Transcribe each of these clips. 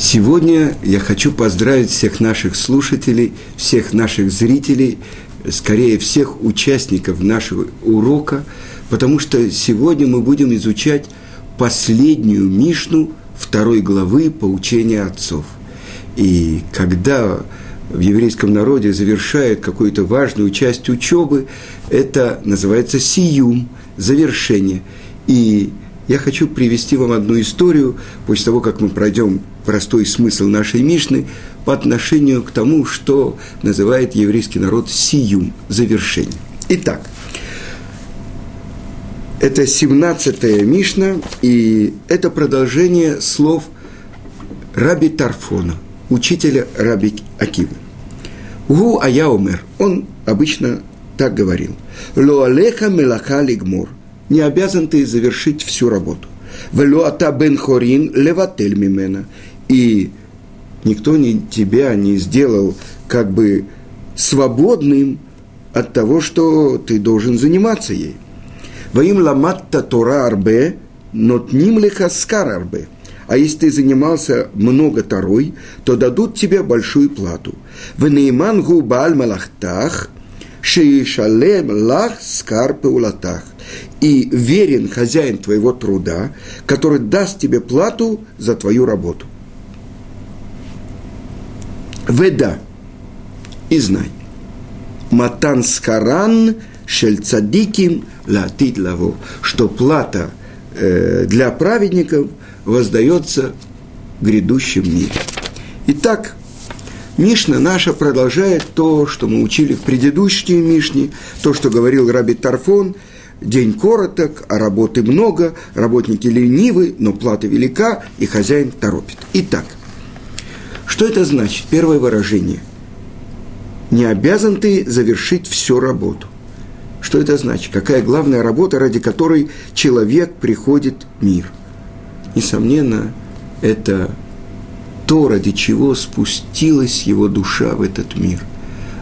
Сегодня я хочу поздравить всех наших слушателей, всех наших зрителей, скорее всех участников нашего урока, потому что сегодня мы будем изучать последнюю Мишну второй главы поучения отцов. И когда в еврейском народе завершает какую-то важную часть учебы, это называется сиюм, завершение. И я хочу привести вам одну историю, после того, как мы пройдем простой смысл нашей Мишны, по отношению к тому, что называет еврейский народ сиюм, завершение. Итак, это 17-я Мишна, и это продолжение слов Раби Тарфона, учителя Раби Акивы. Гу Аяумер, он обычно так говорил. Лоалеха мелаха лигмор не обязан ты завершить всю работу. Велуата бен хорин леватель мимена. И никто не, тебя не сделал как бы свободным от того, что ты должен заниматься ей. Ваим ламатта тора арбе, нотним лехаскар арбе. А если ты занимался много тарой, то дадут тебе большую плату. В нейман губаль малахтах, шиишалем лах скар пеулатах и верен хозяин твоего труда, который даст тебе плату за твою работу. Веда. И знай. Матан скаран шель цадиким латит что плата э, для праведников воздается в грядущем мире. Итак, Мишна наша продолжает то, что мы учили в предыдущей Мишне, то, что говорил Раби Тарфон – День короток, а работы много, работники ленивы, но плата велика, и хозяин торопит. Итак, что это значит? Первое выражение. Не обязан ты завершить всю работу. Что это значит? Какая главная работа, ради которой человек приходит в мир? Несомненно, это то, ради чего спустилась его душа в этот мир.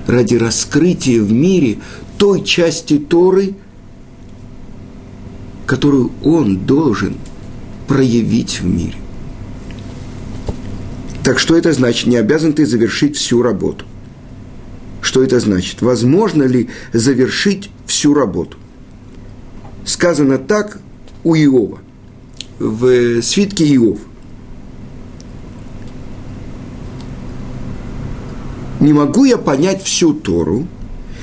Ради раскрытия в мире той части Торы – которую он должен проявить в мире. Так что это значит? Не обязан ты завершить всю работу. Что это значит? Возможно ли завершить всю работу? Сказано так у Иова, в свитке Иов. Не могу я понять всю Тору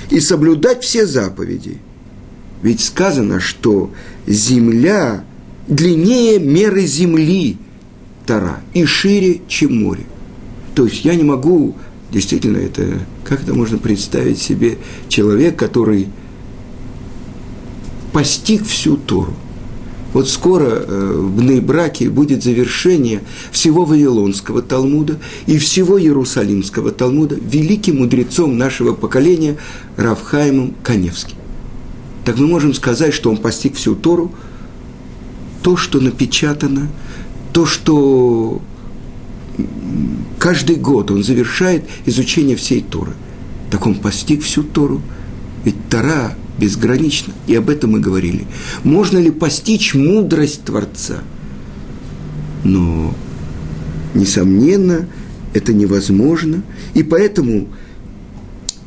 и соблюдать все заповеди. Ведь сказано, что земля длиннее меры земли Тара и шире, чем море. То есть я не могу, действительно, это, как это можно представить себе, человек, который постиг всю Тору. Вот скоро э, в Нейбраке будет завершение всего Вавилонского Талмуда и всего Иерусалимского Талмуда великим мудрецом нашего поколения Равхаймом Каневским так мы можем сказать, что он постиг всю Тору, то, что напечатано, то, что каждый год он завершает изучение всей Торы. Так он постиг всю Тору. Ведь Тора безгранична, и об этом мы говорили. Можно ли постичь мудрость Творца? Но, несомненно, это невозможно, и поэтому –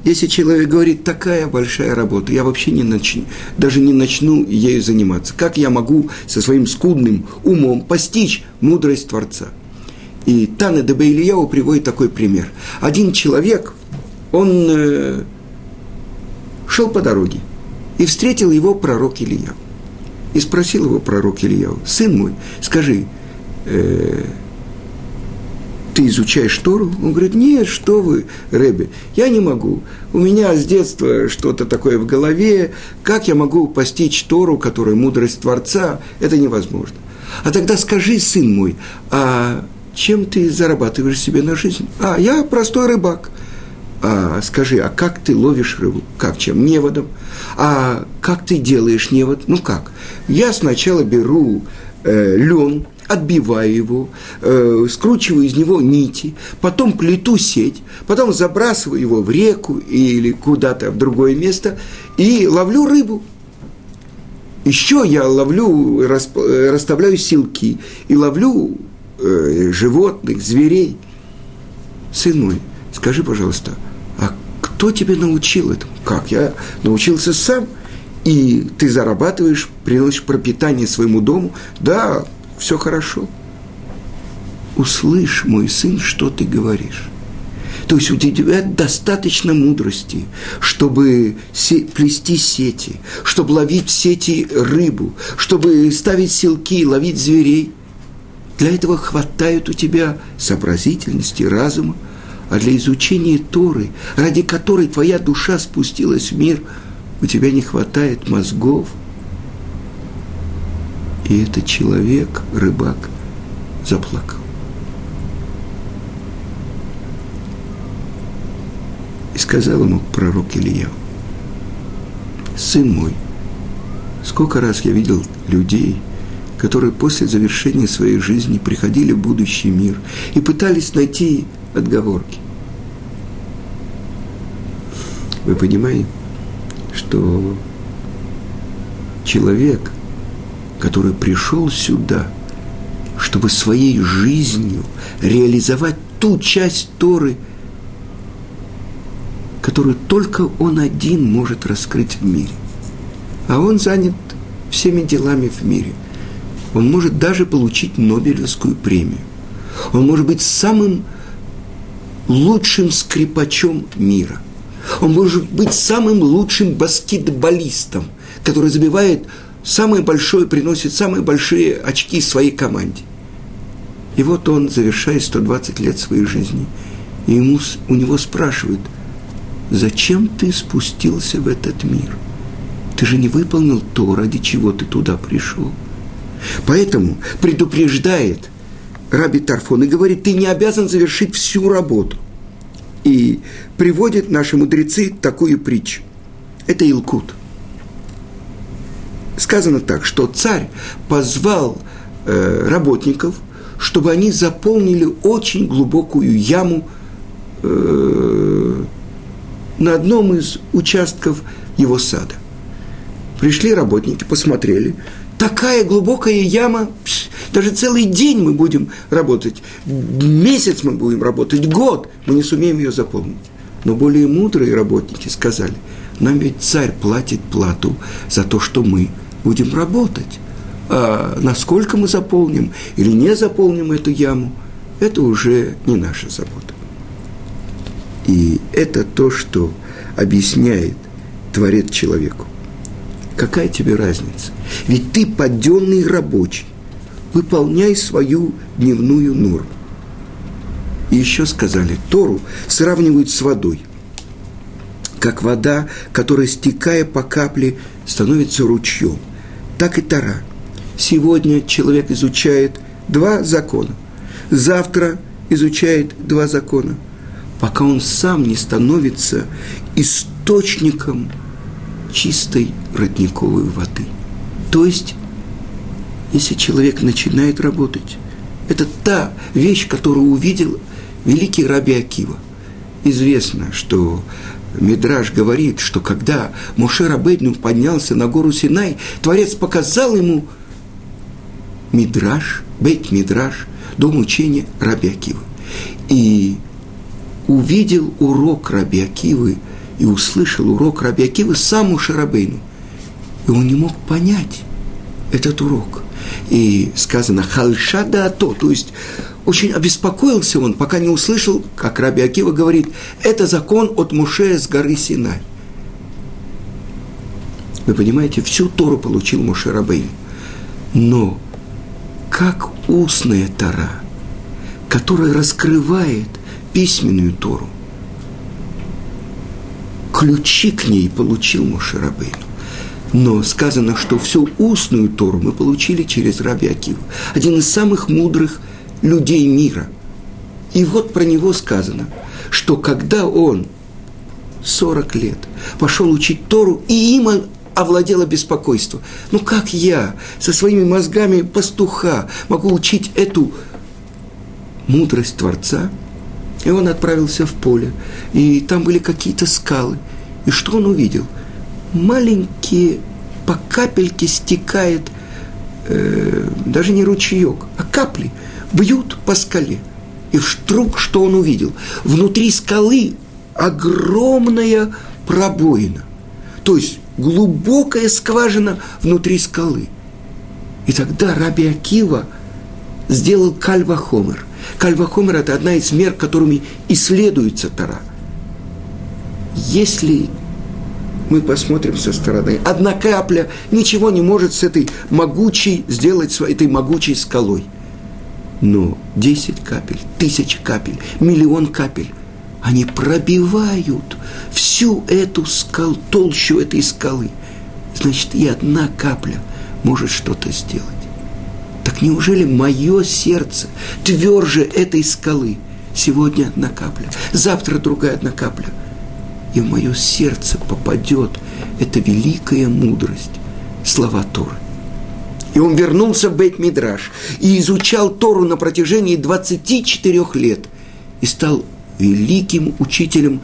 если человек говорит, такая большая работа, я вообще не начну, даже не начну ею заниматься. Как я могу со своим скудным умом постичь мудрость Творца? И Тана Дебейлияу приводит такой пример. Один человек, он э, шел по дороге, и встретил его пророк Илья. И спросил его пророк Илья, сын мой, скажи, э, ты изучаешь Тору? Он говорит, нет, что вы, Рэбби, я не могу. У меня с детства что-то такое в голове. Как я могу постичь Тору, которая мудрость Творца? Это невозможно. А тогда скажи, сын мой, а чем ты зарабатываешь себе на жизнь? А, я простой рыбак. А, скажи, а как ты ловишь рыбу? Как чем? Неводом. А как ты делаешь невод? Ну как? Я сначала беру э, лен, отбиваю его, э, скручиваю из него нити, потом плету сеть, потом забрасываю его в реку или куда-то в другое место и ловлю рыбу. Еще я ловлю, расставляю силки и ловлю э, животных, зверей. Сын мой, скажи, пожалуйста, а кто тебе научил этому? Как? Я научился сам. И ты зарабатываешь, приносишь пропитание своему дому. Да, все хорошо. Услышь, мой сын, что ты говоришь. То есть у тебя достаточно мудрости, чтобы плести сети, чтобы ловить в сети рыбу, чтобы ставить селки, ловить зверей. Для этого хватает у тебя сообразительности, разума, а для изучения Торы, ради которой твоя душа спустилась в мир, у тебя не хватает мозгов. И этот человек, рыбак, заплакал. И сказал ему пророк Илья, «Сын мой, сколько раз я видел людей, которые после завершения своей жизни приходили в будущий мир и пытались найти отговорки. Вы понимаете, что человек, который пришел сюда, чтобы своей жизнью реализовать ту часть Торы, которую только он один может раскрыть в мире. А он занят всеми делами в мире. Он может даже получить Нобелевскую премию. Он может быть самым лучшим скрипачом мира. Он может быть самым лучшим баскетболистом, который забивает самое большое, приносит самые большие очки своей команде. И вот он, завершая 120 лет своей жизни, и ему, у него спрашивают – зачем ты спустился в этот мир? Ты же не выполнил то, ради чего ты туда пришел. Поэтому предупреждает Раби Тарфон и говорит, ты не обязан завершить всю работу. И приводит наши мудрецы такую притчу. Это Илкут. Сказано так, что царь позвал э, работников, чтобы они заполнили очень глубокую яму э, на одном из участков его сада. Пришли работники, посмотрели. Такая глубокая яма, даже целый день мы будем работать, месяц мы будем работать, год, мы не сумеем ее заполнить. Но более мудрые работники сказали, нам ведь царь платит плату за то, что мы будем работать. А насколько мы заполним или не заполним эту яму, это уже не наша забота. И это то, что объясняет Творец человеку. Какая тебе разница? Ведь ты подденный рабочий. Выполняй свою дневную норму. И еще сказали, Тору сравнивают с водой. Как вода, которая, стекая по капле, становится ручьем. Так и Тора. Сегодня человек изучает два закона. Завтра изучает два закона – пока он сам не становится источником чистой родниковой воды. То есть, если человек начинает работать, это та вещь, которую увидел великий Раби Акива. Известно, что Мидраж говорит, что когда Моше Рабейну поднялся на гору Синай, Творец показал ему Мидраж, Бейт Мидраж, дом учения Раби Акива. И увидел урок Раби Акивы и услышал урок Раби Акивы сам у Шарабейну. И он не мог понять этот урок. И сказано «хальша да то», то есть очень обеспокоился он, пока не услышал, как Раби Акива говорит, это закон от Муше с горы Синай. Вы понимаете, всю Тору получил Муше Рабейн. Но как устная Тора, которая раскрывает – письменную Тору. Ключи к ней получил Мошерабейну. Но сказано, что всю устную Тору мы получили через Раби Акиву. Один из самых мудрых людей мира. И вот про него сказано, что когда он 40 лет пошел учить Тору, и им овладело беспокойство. Ну как я со своими мозгами пастуха могу учить эту мудрость Творца – и он отправился в поле, и там были какие-то скалы. И что он увидел? Маленькие по капельке стекает, э, даже не ручеек, а капли, бьют по скале. И вдруг что он увидел? Внутри скалы огромная пробоина. То есть глубокая скважина внутри скалы. И тогда Раби Акива сделал кальвахомер. Кальвахомер – это одна из мер, которыми исследуется Тара. Если мы посмотрим со стороны, одна капля ничего не может с этой могучей сделать, с этой могучей скалой. Но 10 капель, тысяч капель, миллион капель – они пробивают всю эту скалу, толщу этой скалы. Значит, и одна капля может что-то сделать. Так неужели мое сердце тверже этой скалы? Сегодня одна капля, завтра другая одна капля. И в мое сердце попадет эта великая мудрость, слова Торы. И он вернулся в Бейт-Мидраш и изучал Тору на протяжении 24 лет и стал великим учителем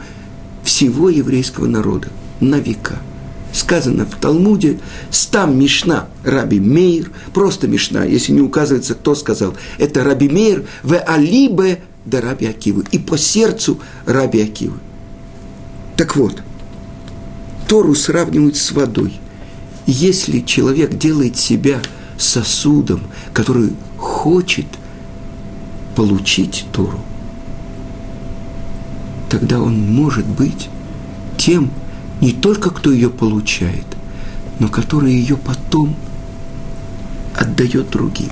всего еврейского народа на века. Сказано в Талмуде, стам Мишна Раби Мейр, просто Мишна, если не указывается, кто сказал, это Раби Мейр в Алибе да Раби Акивы, и по сердцу Раби Акивы. Так вот, Тору сравнивают с водой. Если человек делает себя сосудом, который хочет получить Тору – тогда он может быть тем, не только кто ее получает, но который ее потом отдает другим.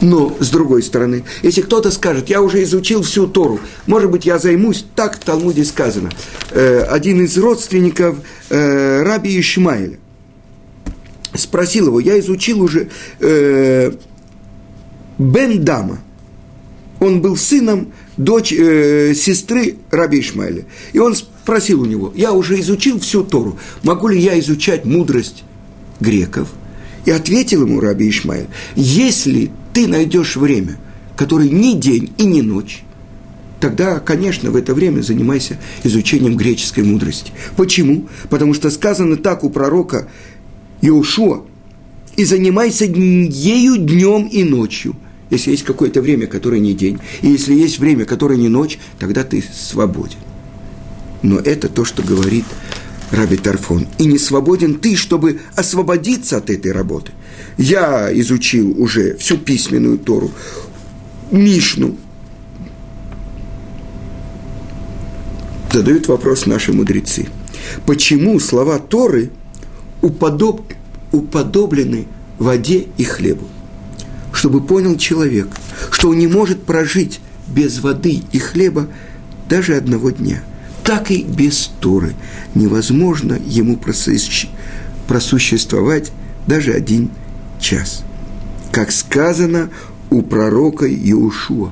Но, с другой стороны, если кто-то скажет, я уже изучил всю Тору, может быть, я займусь, так в Талмуде сказано. Э, один из родственников э, Раби Ишмаэля спросил его, я изучил уже э, Бен Дама. Он был сыном дочь, э, сестры Раби Ишмаэля. И он спросил у него, я уже изучил всю Тору, могу ли я изучать мудрость греков? И ответил ему Раби Ишмаэль, если ты найдешь время, которое не день и не ночь, тогда, конечно, в это время занимайся изучением греческой мудрости. Почему? Потому что сказано так у пророка Иошуа, и занимайся ею днем и ночью – если есть какое-то время, которое не день, и если есть время, которое не ночь, тогда ты свободен. Но это то, что говорит Раби Тарфон. И не свободен ты, чтобы освободиться от этой работы. Я изучил уже всю письменную Тору, Мишну. Задают вопрос наши мудрецы. Почему слова Торы уподоб... уподоблены воде и хлебу? чтобы понял человек, что он не может прожить без воды и хлеба даже одного дня. Так и без Торы невозможно ему просуществовать даже один час. Как сказано у пророка Иушуа,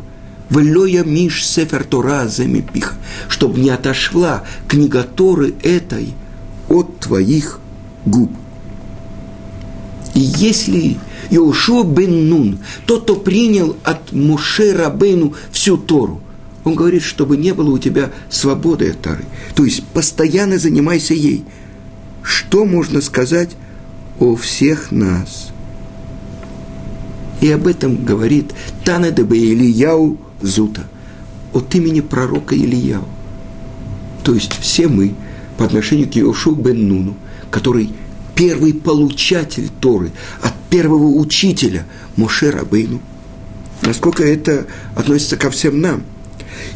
«Велоя миш сефер Тора замепиха», чтобы не отошла книга Торы этой от твоих губ. И если Иошуа бен Нун, тот, кто принял от Муше Рабейну всю Тору, он говорит, чтобы не было у тебя свободы от Торы. То есть постоянно занимайся ей. Что можно сказать о всех нас? И об этом говорит Танедебе Ильяу Зута от имени пророка Ильяу. То есть все мы по отношению к Иошу бен Нуну, который первый получатель Торы, от первого учителя Моше Рабыну. Насколько это относится ко всем нам.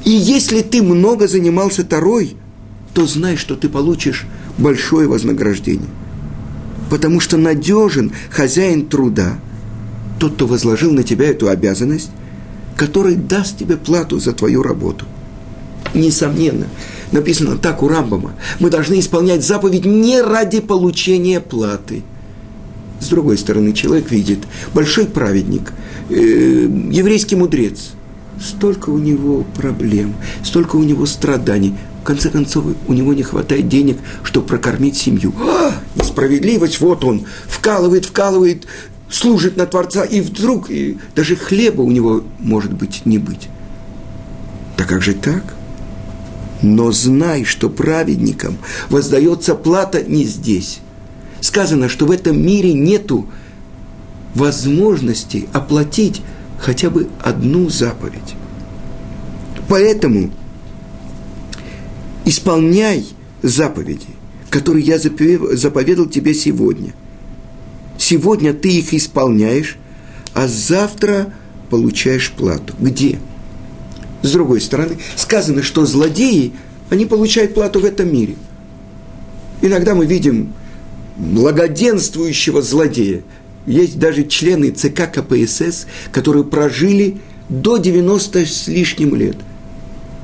И если ты много занимался Торой, то знай, что ты получишь большое вознаграждение. Потому что надежен хозяин труда, тот, кто возложил на тебя эту обязанность, который даст тебе плату за твою работу. Несомненно, написано так у Рамбама. Мы должны исполнять заповедь не ради получения платы. С другой стороны, человек видит, большой праведник, э, еврейский мудрец, столько у него проблем, столько у него страданий. В конце концов, у него не хватает денег, чтобы прокормить семью. А, несправедливость, вот он, вкалывает, вкалывает, служит на Творца, и вдруг и даже хлеба у него, может быть, не быть. Да как же так? Но знай, что праведникам воздается плата не здесь. Сказано, что в этом мире нету возможности оплатить хотя бы одну заповедь. Поэтому исполняй заповеди, которые я заповедал тебе сегодня. Сегодня ты их исполняешь, а завтра получаешь плату. Где? С другой стороны, сказано, что злодеи, они получают плату в этом мире. Иногда мы видим благоденствующего злодея. Есть даже члены ЦК КПСС, которые прожили до 90 с лишним лет.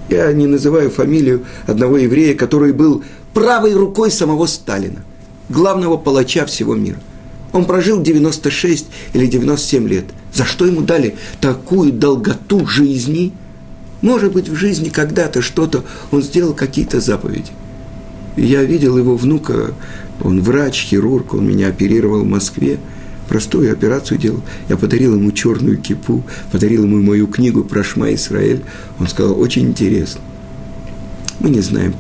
Я не называю фамилию одного еврея, который был правой рукой самого Сталина, главного палача всего мира. Он прожил 96 или 97 лет. За что ему дали такую долготу жизни? Может быть, в жизни когда-то что-то он сделал какие-то заповеди. Я видел его внука, он врач, хирург, он меня оперировал в Москве, простую операцию делал. Я подарил ему черную кипу, подарил ему мою книгу про Шма Исраэль. Он сказал, очень интересно. Мы не знаем,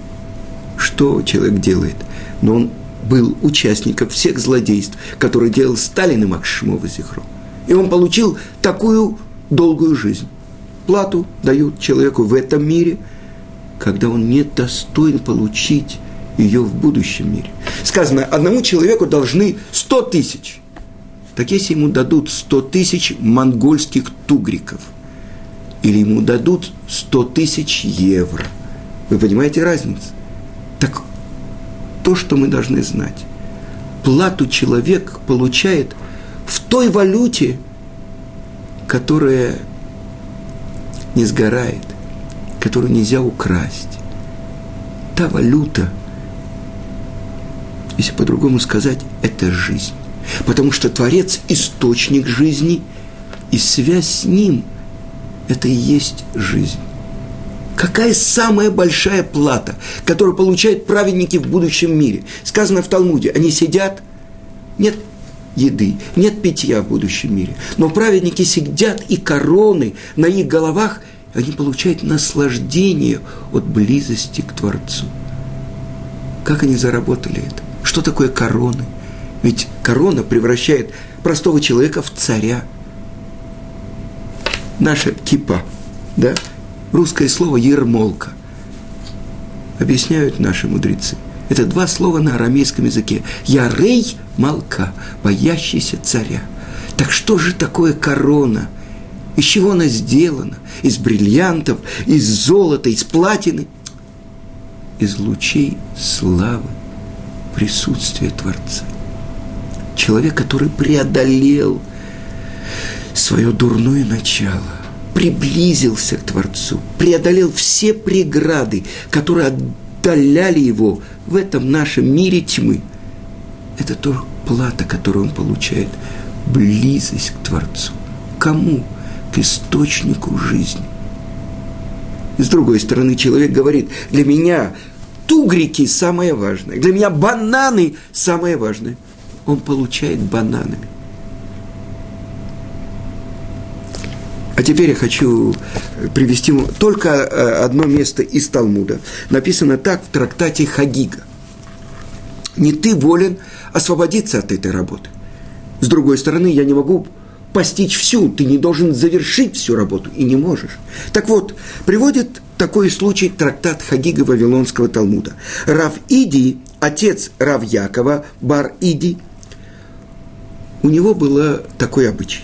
что человек делает, но он был участником всех злодейств, которые делал Сталин и Макс Шимова Зихро. И он получил такую долгую жизнь. Плату дают человеку в этом мире, когда он не достоин получить ее в будущем мире. Сказано, одному человеку должны 100 тысяч. Так если ему дадут 100 тысяч монгольских тугриков, или ему дадут 100 тысяч евро, вы понимаете разницу? Так то, что мы должны знать. Плату человек получает в той валюте, которая не сгорает, которую нельзя украсть. Та валюта, если по-другому сказать, это жизнь. Потому что Творец – источник жизни, и связь с Ним – это и есть жизнь. Какая самая большая плата, которую получают праведники в будущем мире? Сказано в Талмуде, они сидят, нет еды, нет питья в будущем мире. Но праведники сидят и короны на их головах, они получают наслаждение от близости к Творцу. Как они заработали это? Что такое короны? Ведь корона превращает простого человека в царя. Наша кипа, да? русское слово «ермолка». Объясняют наши мудрецы. Это два слова на арамейском языке. «Ярей молка», боящийся царя. Так что же такое корона? Из чего она сделана? Из бриллиантов, из золота, из платины? Из лучей славы, присутствия Творца. Человек, который преодолел свое дурное начало, приблизился к Творцу, преодолел все преграды, которые отдаляли его в этом нашем мире тьмы. Это то плата, которую он получает, близость к Творцу. Кому? К источнику жизни. с другой стороны, человек говорит, для меня тугрики самое важное, для меня бананы самое важное. Он получает бананами – А теперь я хочу привести только э, одно место из Талмуда. Написано так в трактате Хагига. Не ты волен освободиться от этой работы. С другой стороны, я не могу постичь всю, ты не должен завершить всю работу, и не можешь. Так вот, приводит такой случай трактат Хагига Вавилонского Талмуда. Рав Иди, отец Рав Якова, Бар Иди, у него было такой обычай,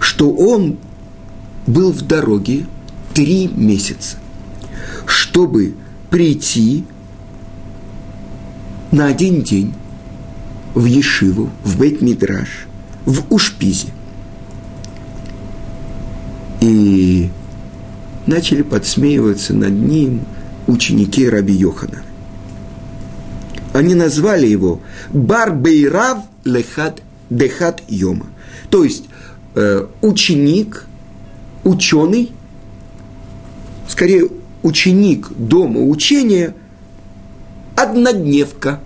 что он был в дороге три месяца, чтобы прийти на один день в Ешиву, в Бейт-Мидраш, в Ушпизе. И начали подсмеиваться над ним ученики Раби Йохана. Они назвали его Барбейрав Лехат Дехат Йома. То есть э, ученик ученый, скорее ученик дома учения, однодневка.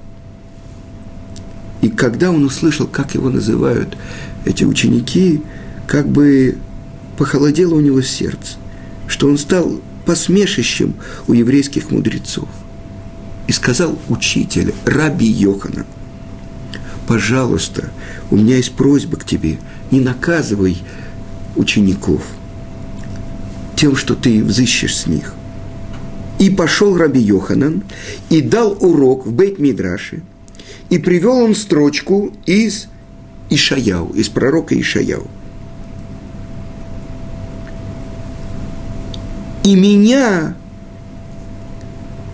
И когда он услышал, как его называют эти ученики, как бы похолодело у него сердце, что он стал посмешищем у еврейских мудрецов. И сказал учитель, раби Йохана, пожалуйста, у меня есть просьба к тебе, не наказывай учеников тем, что ты взыщешь с них. И пошел Раби Йоханан и дал урок в Бейт-Мидраше, и привел он строчку из Ишаяу, из пророка Ишаяу. И меня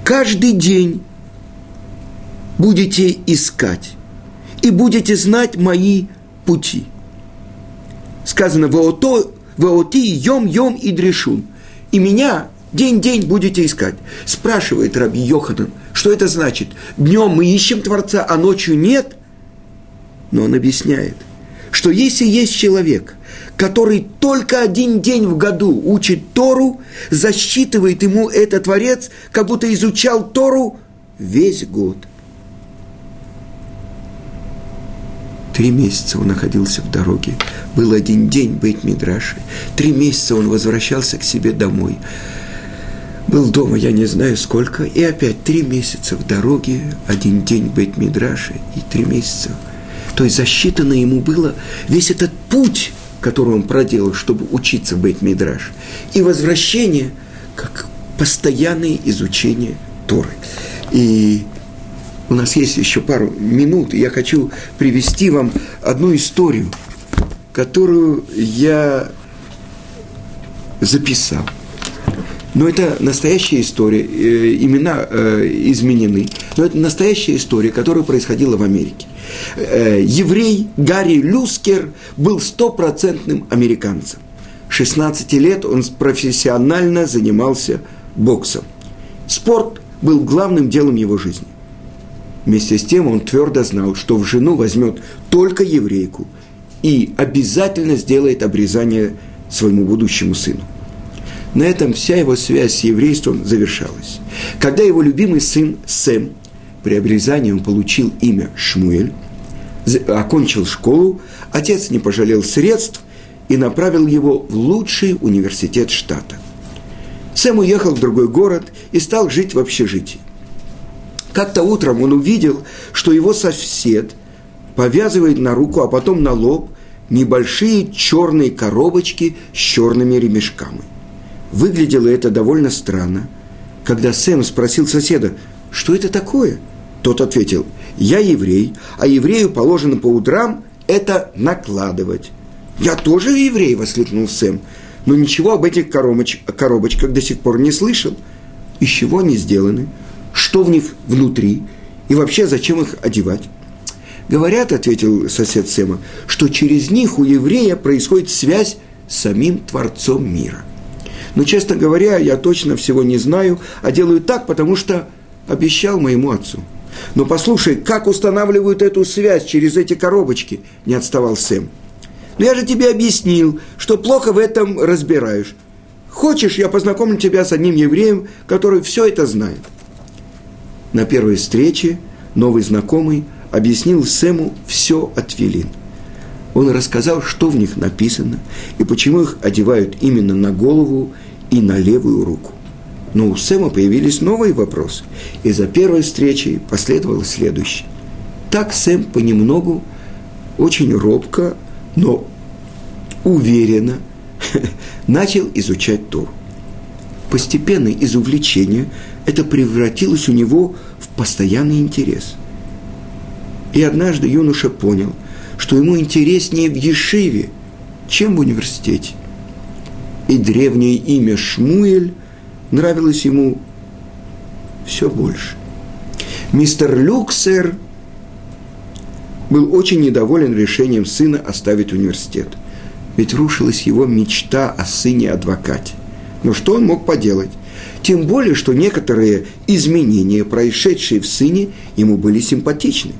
каждый день будете искать и будете знать мои пути. Сказано, «Ваото, ваоти йом йом и дрешун». И меня день-день будете искать. Спрашивает Раби Йоханан, что это значит? Днем мы ищем Творца, а ночью нет? Но он объясняет, что если есть человек, который только один день в году учит Тору, засчитывает ему этот Творец, как будто изучал Тору весь год – Три месяца он находился в дороге. Был один день быть Мидраши. Три месяца он возвращался к себе домой. Был дома, я не знаю сколько, и опять три месяца в дороге, один день быть Мидраши и три месяца. То есть засчитано ему было весь этот путь, который он проделал, чтобы учиться быть Мидраш. И возвращение, как постоянное изучение Торы. И у нас есть еще пару минут, и я хочу привести вам одну историю, которую я записал. Но это настоящая история, э, имена э, изменены, но это настоящая история, которая происходила в Америке. Э, еврей Гарри Люскер был стопроцентным американцем. 16 лет он профессионально занимался боксом. Спорт был главным делом его жизни. Вместе с тем он твердо знал, что в жену возьмет только еврейку и обязательно сделает обрезание своему будущему сыну. На этом вся его связь с еврейством завершалась. Когда его любимый сын Сэм при обрезании он получил имя Шмуэль, окончил школу, отец не пожалел средств и направил его в лучший университет штата. Сэм уехал в другой город и стал жить в общежитии. Как-то утром он увидел, что его сосед повязывает на руку, а потом на лоб небольшие черные коробочки с черными ремешками. Выглядело это довольно странно. Когда Сэм спросил соседа, что это такое, тот ответил, я еврей, а еврею положено по утрам это накладывать. Я тоже еврей, воскликнул Сэм, но ничего об этих коробоч- коробочках до сих пор не слышал. Из чего они сделаны? что в них внутри, и вообще зачем их одевать. Говорят, ответил сосед Сема, что через них у еврея происходит связь с самим Творцом мира. Но, честно говоря, я точно всего не знаю, а делаю так, потому что обещал моему отцу. Но послушай, как устанавливают эту связь через эти коробочки, не отставал Сэм. Но я же тебе объяснил, что плохо в этом разбираешь. Хочешь, я познакомлю тебя с одним евреем, который все это знает на первой встрече новый знакомый объяснил Сэму все от Вилин. Он рассказал, что в них написано и почему их одевают именно на голову и на левую руку. Но у Сэма появились новые вопросы, и за первой встречей последовало следующее. Так Сэм понемногу, очень робко, но уверенно начал изучать Тору. Постепенно из увлечения это превратилось у него в постоянный интерес. И однажды юноша понял, что ему интереснее в Ешиве, чем в университете. И древнее имя Шмуэль нравилось ему все больше. Мистер Люксер был очень недоволен решением сына оставить университет. Ведь рушилась его мечта о сыне-адвокате. Но что он мог поделать? Тем более, что некоторые изменения, происшедшие в сыне, ему были симпатичны.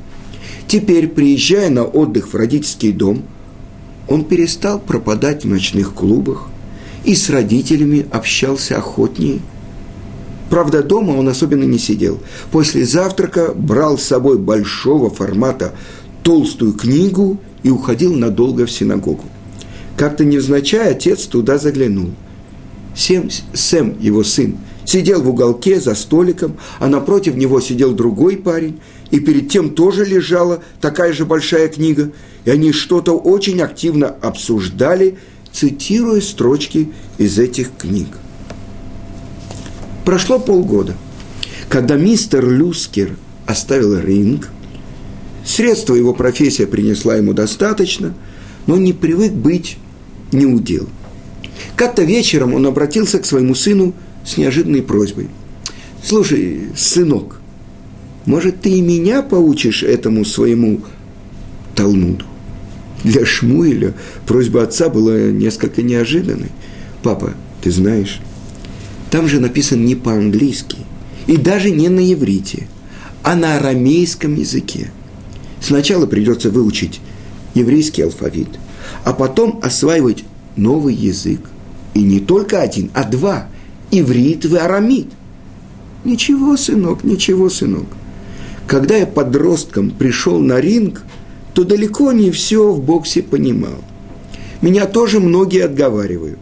Теперь, приезжая на отдых в родительский дом, он перестал пропадать в ночных клубах и с родителями общался охотнее. Правда, дома он особенно не сидел. После завтрака брал с собой большого формата толстую книгу и уходил надолго в синагогу. Как-то невзначай отец туда заглянул. Сэм, Сэм, его сын, сидел в уголке за столиком, а напротив него сидел другой парень, и перед тем тоже лежала такая же большая книга, и они что-то очень активно обсуждали, цитируя строчки из этих книг. Прошло полгода. Когда мистер Люскер оставил ринг, средства его профессия принесла ему достаточно, но не привык быть неудел. Как-то вечером он обратился к своему сыну с неожиданной просьбой. «Слушай, сынок, может, ты и меня поучишь этому своему Талмуду?» Для Шмуэля просьба отца была несколько неожиданной. «Папа, ты знаешь, там же написан не по-английски, и даже не на иврите, а на арамейском языке. Сначала придется выучить еврейский алфавит, а потом осваивать новый язык. И не только один, а два – иврит и арамид. Ничего, сынок, ничего, сынок. Когда я подростком пришел на ринг, то далеко не все в боксе понимал. Меня тоже многие отговаривают.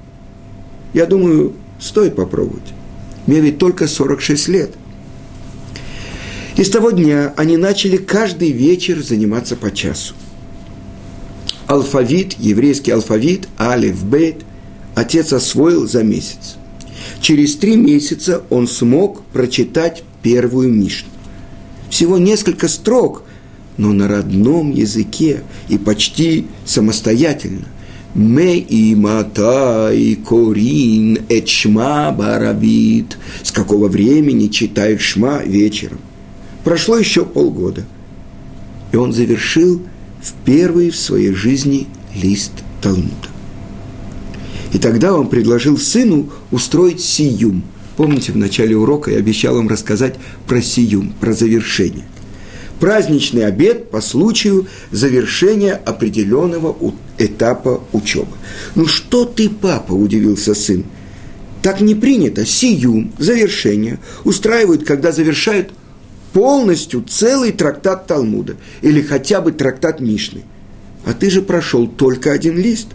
Я думаю, стоит попробовать. Мне ведь только 46 лет. И с того дня они начали каждый вечер заниматься по часу. Алфавит, еврейский алфавит, алиф, бет, отец освоил за месяц. Через три месяца он смог прочитать первую Мишну. Всего несколько строк – но на родном языке и почти самостоятельно. Ме и мата и корин эчма барабит. С какого времени читают шма вечером? Прошло еще полгода. И он завершил в первый в своей жизни лист Талмуда. И тогда он предложил сыну устроить сиюм. Помните, в начале урока я обещал вам рассказать про сиюм, про завершение праздничный обед по случаю завершения определенного этапа учебы. «Ну что ты, папа?» – удивился сын. «Так не принято. Сию, завершение, устраивают, когда завершают полностью целый трактат Талмуда или хотя бы трактат Мишны. А ты же прошел только один лист».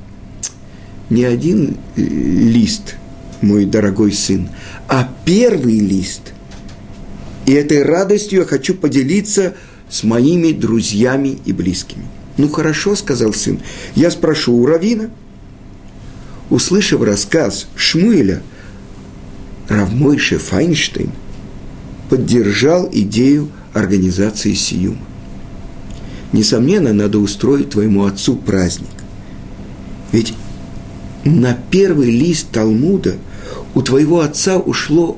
Не один э, лист, мой дорогой сын, а первый лист – и этой радостью я хочу поделиться с моими друзьями и близкими. Ну хорошо, сказал сын, я спрошу у Равина. Услышав рассказ Шмуэля, Равмойше Файнштейн поддержал идею организации Сиюма. Несомненно, надо устроить твоему отцу праздник. Ведь на первый лист Талмуда у твоего отца ушло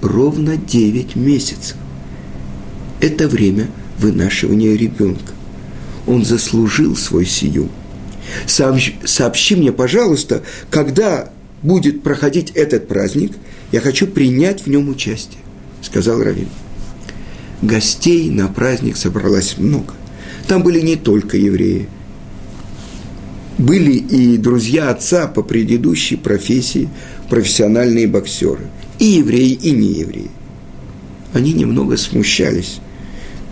ровно 9 месяцев. Это время вынашивания ребенка. Он заслужил свой сию. Сообщи, мне, пожалуйста, когда будет проходить этот праздник, я хочу принять в нем участие, сказал Равин. Гостей на праздник собралось много. Там были не только евреи. Были и друзья отца по предыдущей профессии, профессиональные боксеры – и евреи, и неевреи. Они немного смущались.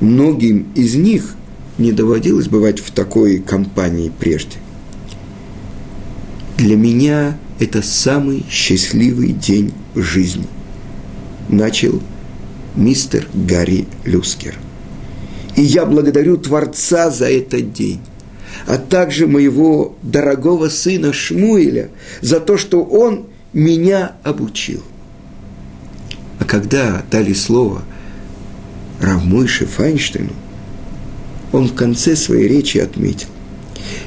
Многим из них не доводилось бывать в такой компании прежде. Для меня это самый счастливый день в жизни. Начал мистер Гарри Люскер. И я благодарю Творца за этот день, а также моего дорогого сына Шмуэля за то, что он меня обучил. А когда дали слово Равмойше Файнштейну, он в конце своей речи отметил,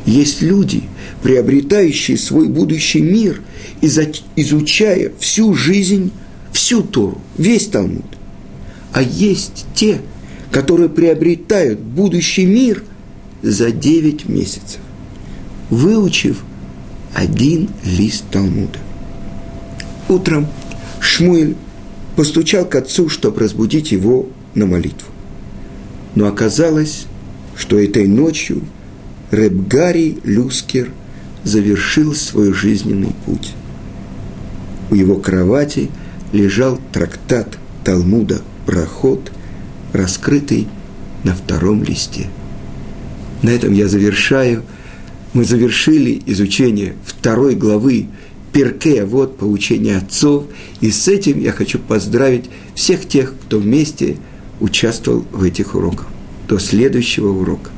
есть люди, приобретающие свой будущий мир, изучая всю жизнь, всю Тору, весь Талмуд. А есть те, которые приобретают будущий мир за 9 месяцев, выучив один лист Талмуда. Утром Шмуэль постучал к отцу, чтобы разбудить его на молитву. Но оказалось, что этой ночью Ребгари Люскер завершил свой жизненный путь. У его кровати лежал трактат Талмуда «Проход», раскрытый на втором листе. На этом я завершаю. Мы завершили изучение второй главы Перке, вот поучение отцов. И с этим я хочу поздравить всех тех, кто вместе участвовал в этих уроках. До следующего урока.